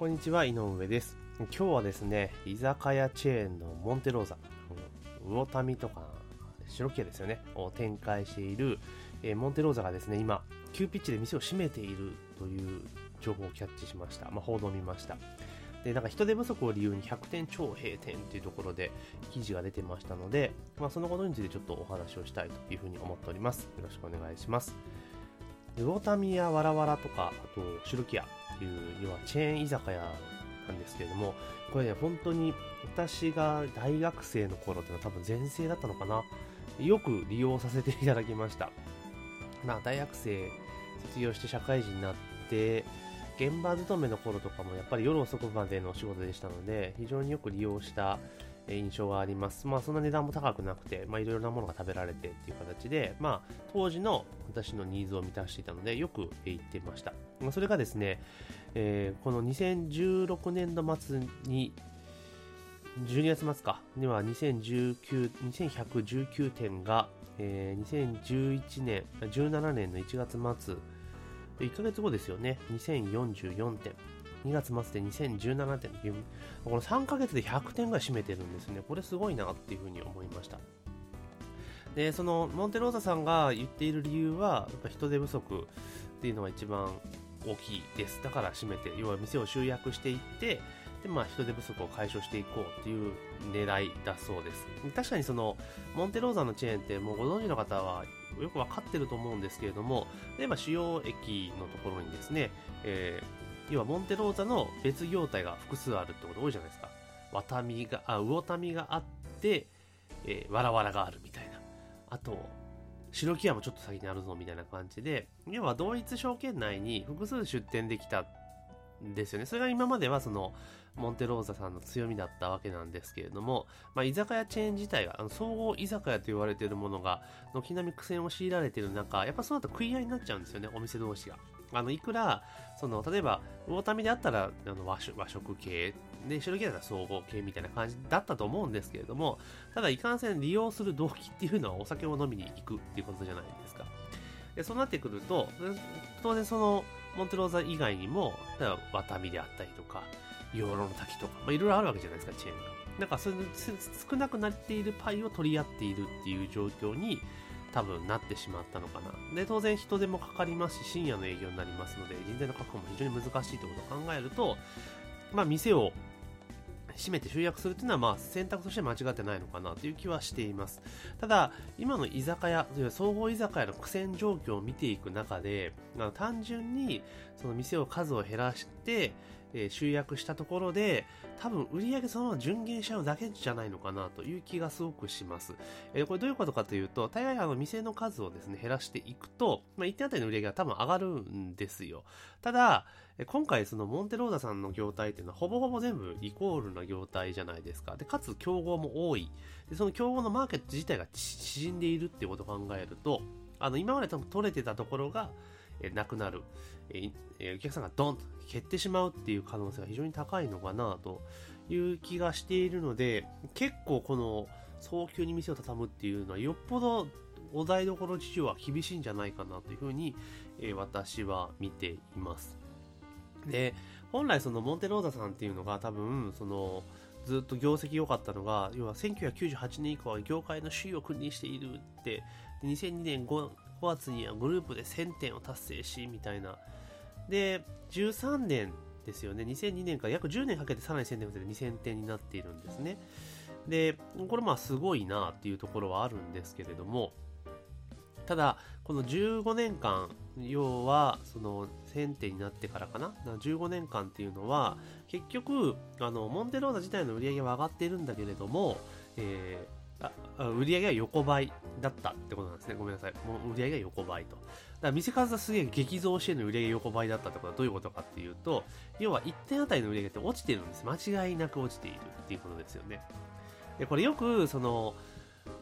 こんにちは、井上です。今日はですね、居酒屋チェーンのモンテローザ、魚民とか白木屋ですよね、を展開している、えーモンテローザがですね、今、急ピッチで店を閉めているという情報をキャッチしました。まあ、報道を見ました。で、なんか人手不足を理由に100店超閉店というところで記事が出てましたので、まあ、そのことについてちょっとお話をしたいというふうに思っております。よろしくお願いします。魚民やわらわらとか、あと白木屋っていう、要はチェーン居酒屋なんですけれども、これね、本当に私が大学生の頃っていうのは多分全盛だったのかな。よく利用させていただきました。まあ、大学生卒業して社会人になって、現場勤めの頃とかもやっぱり夜遅くまでのお仕事でしたので、非常によく利用した印象があります。まあそんな値段も高くなくて、まあいろいろなものが食べられてっていう形で、まあ当時の私のニーズを満たしていたので、よく行ってました。まあそれがですね、えーこの2016年度末に、12月末か、には2019、2119点が、えー2011年、17年の1月末、1ヶ月後ですよね、2044点。2月末で2017点という、この3ヶ月で100点ぐらい占めてるんですね。これすごいなっていうふうに思いました。で、そのモンテローザさんが言っている理由は、やっぱ人手不足っていうのが一番大きいです。だから閉めて、要は店を集約していって、で、まあ人手不足を解消していこうっていう狙いだそうです。確かにその、モンテローザのチェーンってもうご存知の方はよくわかってると思うんですけれども、例えば主要駅のところにですね、えー要はモンテローザの別業態が複数あるってこと多いじゃないですか。ワタミが、あ、魚民があって、えー、わらわらがあるみたいな。あと、白木屋もちょっと先にあるぞみたいな感じで、要は同一証券内に複数出店できたっですよね。それが今まではその、モンテローザさんの強みだったわけなんですけれども、まあ、居酒屋チェーン自体が、あの総合居酒屋と言われているものが、軒並み苦戦を強いられている中、やっぱその後食い合いになっちゃうんですよね、お店同士が。あの、いくら、その、例えば、魚民であったら、あの和食和食系、で、白木だったら総合系みたいな感じだったと思うんですけれども、ただ、いかんせん利用する動機っていうのはお酒を飲みに行くっていうことじゃないですか。で、そうなってくると、当然その、モンテローザ以外にも、例えば、ワタミであったりとか、養老の滝とか、まあ、いろいろあるわけじゃないですか、チェーンが。なんか、それ少なくなっているパイを取り合っているっていう状況に、多分なってしまったのかな。で、当然人手もかかりますし、深夜の営業になりますので、人材の確保も非常に難しいということを考えると、まあ、店を閉めて集約するっていうのは、まあ、選択として間違ってないのかなという気はしています。ただ、今の居酒屋、総合居酒屋の苦戦状況を見ていく中で、あの単純に、その店を数を減らして、えー集約したところで、多分売上そのまま順減しちゃうだけじゃないのかなという気がすごくします。えーこれどういうことかというと、大概あの店の数をですね、減らしていくと、まあ、一点あたりの売上げが多分上がるんですよ。ただ、今回そのモンテローザさんの業態っていうのはほぼほぼ全部イコールな業態じゃないですか。で、かつ競合も多い。で、その競合のマーケット自体が縮んでいるっていうことを考えると、あの、今まで多分取れてたところが、えなくなる、えお客さんがドンと減ってしまうっていう可能性が非常に高いのかなという気がしているので、結構この早急に店を畳むっていうのはよっぽどお台所事情は厳しいんじゃないかなというふうに、え私は見ています。で、本来そのモンテローザさんっていうのが多分、その、ずっと業績良かったのが、要は1998年以降は業界の首位を君臨しているって、2002年 5, 5月にはグループで1000点を達成し、みたいな。で、13年ですよね。2002年から約10年かけてさらに1000点をで2000点になっているんですね。で、これまあすごいなっていうところはあるんですけれども、ただ、この15年間、要は、その、1000点になってからかな、15年間っていうのは、結局、あの、モンテローザ自体の売り上げは上がっているんだけれども、えーあ売り上げが横ばいだったってことなんですね。ごめんなさい。もう売り上げが横ばいと。だから店数はすげえ激増しての売り上げ横ばいだったってことはどういうことかっていうと、要は1点あたりの売り上げって落ちてるんです。間違いなく落ちているっていうことですよね。で、これよく、その、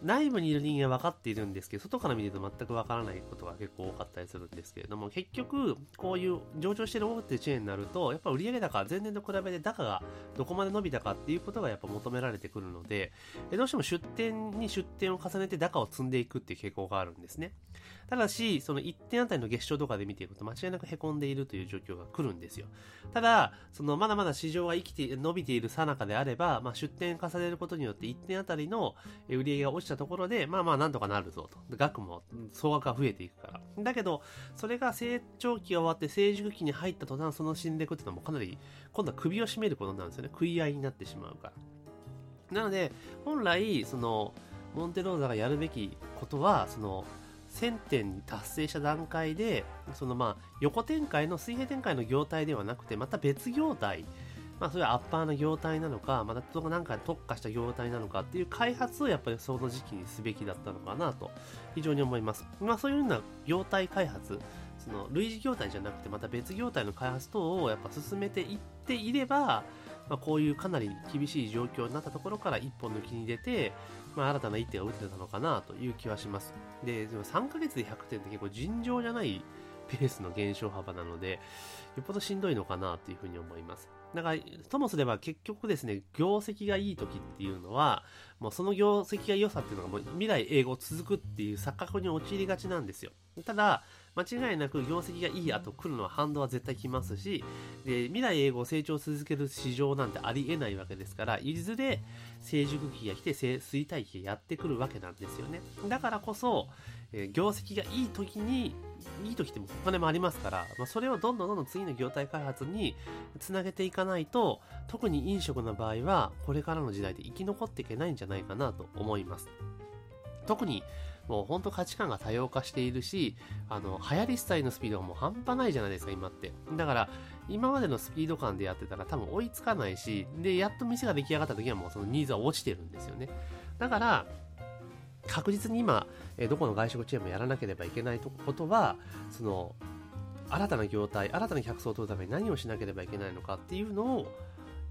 内部にいる人間は分かっているんですけど、外から見ると全く分からないことが結構多かったりするんですけれども、結局、こういう上場してる大手チェーンになると、やっぱ売上高、前年と比べて高がどこまで伸びたかっていうことがやっぱ求められてくるので、どうしても出店に出店を重ねて高を積んでいくっていう傾向があるんですね。ただし、その1点あたりの月賞とかで見ていくと間違いなく凹んでいるという状況が来るんですよ。ただ、そのまだまだ市場が生きて、伸びているさなかであれば、まあ、出店重ねることによって1点あたりの売上が落ちたところで、まあまあなんとかなるぞと。額も、総額が増えていくから。だけど、それが成長期が終わって成熟期に入った途端、その死んでいくっていうのもかなり、今度は首を絞めることなんですよね。食い合いになってしまうから。なので、本来、その、モンテローザがやるべきことは、その、1000点に達成した段階で、そのまあ横展開の水平展開の業態ではなくて、また別業態、まあそれはアッパーな業態なのか、またなんか特化した業態なのかっていう開発をやっぱりその時期にすべきだったのかなと非常に思います。まあそういうような業態開発、その類似業態じゃなくてまた別業態の開発等をやっぱ進めていっていれば、まあ、こういうかなり厳しい状況になったところから一本抜きに出て、まあ、新たな一手が打てたのかなという気はします。で、でも3ヶ月で100点って結構尋常じゃないペースの減少幅なので、よっぽどしんどいのかなというふうに思います。だか、ともすれば結局ですね、業績がいい時っていうのは、もうその業績が良さっていうのがもう未来英語続くっていう錯覚に陥りがちなんですよ。ただ、間違いなく業績がいい後来るのは反動は絶対来ますし、で、未来英語を成長続ける市場なんてありえないわけですから、いずれ成熟期が来て衰退期がやってくるわけなんですよね。だからこそ、え、業績がいい時に、いい時ってお金もありますから、まあ、それをどんどんどんどん次の業態開発につなげていかないと、特に飲食の場合は、これからの時代で生き残っていけないんじゃないかなと思います。特にもうほんと価値観が多様化しているし、あの、流行りスタイルのスピードがもう半端ないじゃないですか、今って。だから、今までのスピード感でやってたら多分追いつかないし、で、やっと店が出来上がった時はもうそのニーズは落ちてるんですよね。だから、確実に今、えどこの外食チェーンもやらなければいけないことは、その、新たな業態、新たな客層を取るために何をしなければいけないのかっていうのを、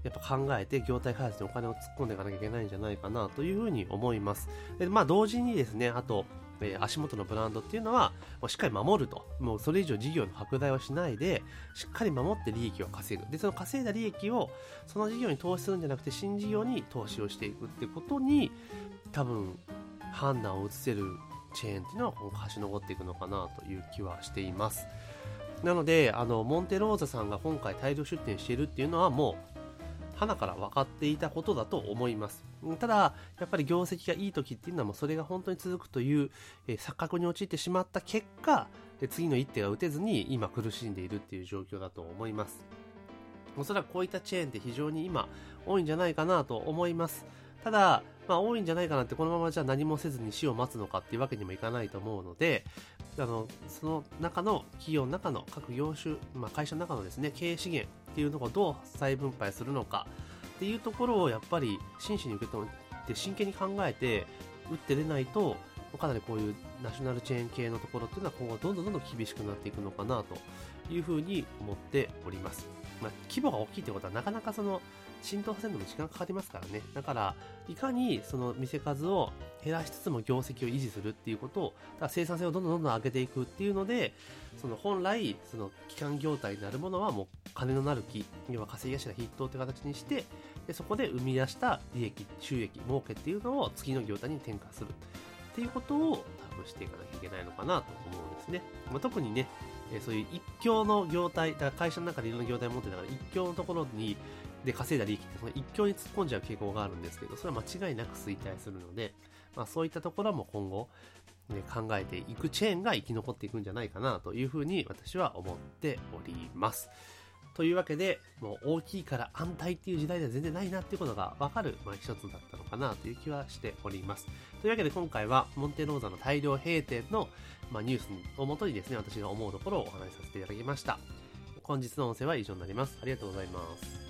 やっぱ考えて業態開発にお金を突っ込んでいかなきゃいけないんじゃないかなというふうに思います。でまあ同時にですね、あと、え、足元のブランドっていうのは、もうしっかり守ると。もうそれ以上事業の拡大をしないで、しっかり守って利益を稼ぐ。で、その稼いだ利益を、その事業に投資するんじゃなくて、新事業に投資をしていくってことに、多分、判断を移せるチェーンっていうのは、今後勝ち残っていくのかなという気はしています。なので、あの、モンテローザさんが今回大量出店しているっていうのはもう、花から分かっていたことだと思います。ただ、やっぱり業績がいい時っていうのはもうそれが本当に続くという、え錯覚に陥ってしまった結果、次の一手が打てずに今苦しんでいるっていう状況だと思います。おそらくこういったチェーンって非常に今多いんじゃないかなと思います。ただ、まあ多いんじゃないかなってこのままじゃ何もせずに死を待つのかっていうわけにもいかないと思うので、あの、その中の企業の中の各業種、まあ会社の中のですね、経営資源っていうのをどう再分配するのかっていうところをやっぱり真摯に受け止めて真剣に考えて打って出ないとかなりこういうナショナルチェーン系のところっていうのは今後どんどんどんどん厳しくなっていくのかなというふうに思っております。まあ、規模が大きいってことはなかなかその浸透させるのも時間かかりますからね。だから、いかにその店数を減らしつつも業績を維持するっていうことを、だから生産性をどんどんどんどん上げていくっていうので、その本来、その基幹業態になるものはもう金のなる木、要は稼ぎ頭筆頭って形にして、でそこで生み出した利益、収益、儲けっていうのを次の業態に転嫁するっていうことを多分していかなきゃいけないのかなと思うんですね。まあ、特にね、えそういう一強の業態、だから会社の中でいろんな業態を持ってたから一強のところにで稼いだ利益ってその一強に突っ込んじゃう傾向があるんですけど、それは間違いなく衰退するので、まあそういったところも今後、ね、考えていくチェーンが生き残っていくんじゃないかなというふうに私は思っております。というわけで、もう大きいから安泰っていう時代では全然ないなっていうことがわかる、まあ、一つだったのかなという気はしております。というわけで今回はモンテローザの大量閉店の、まあ、ニュースをもとにですね、私が思うところをお話しさせていただきました。本日の音声は以上になります。ありがとうございます。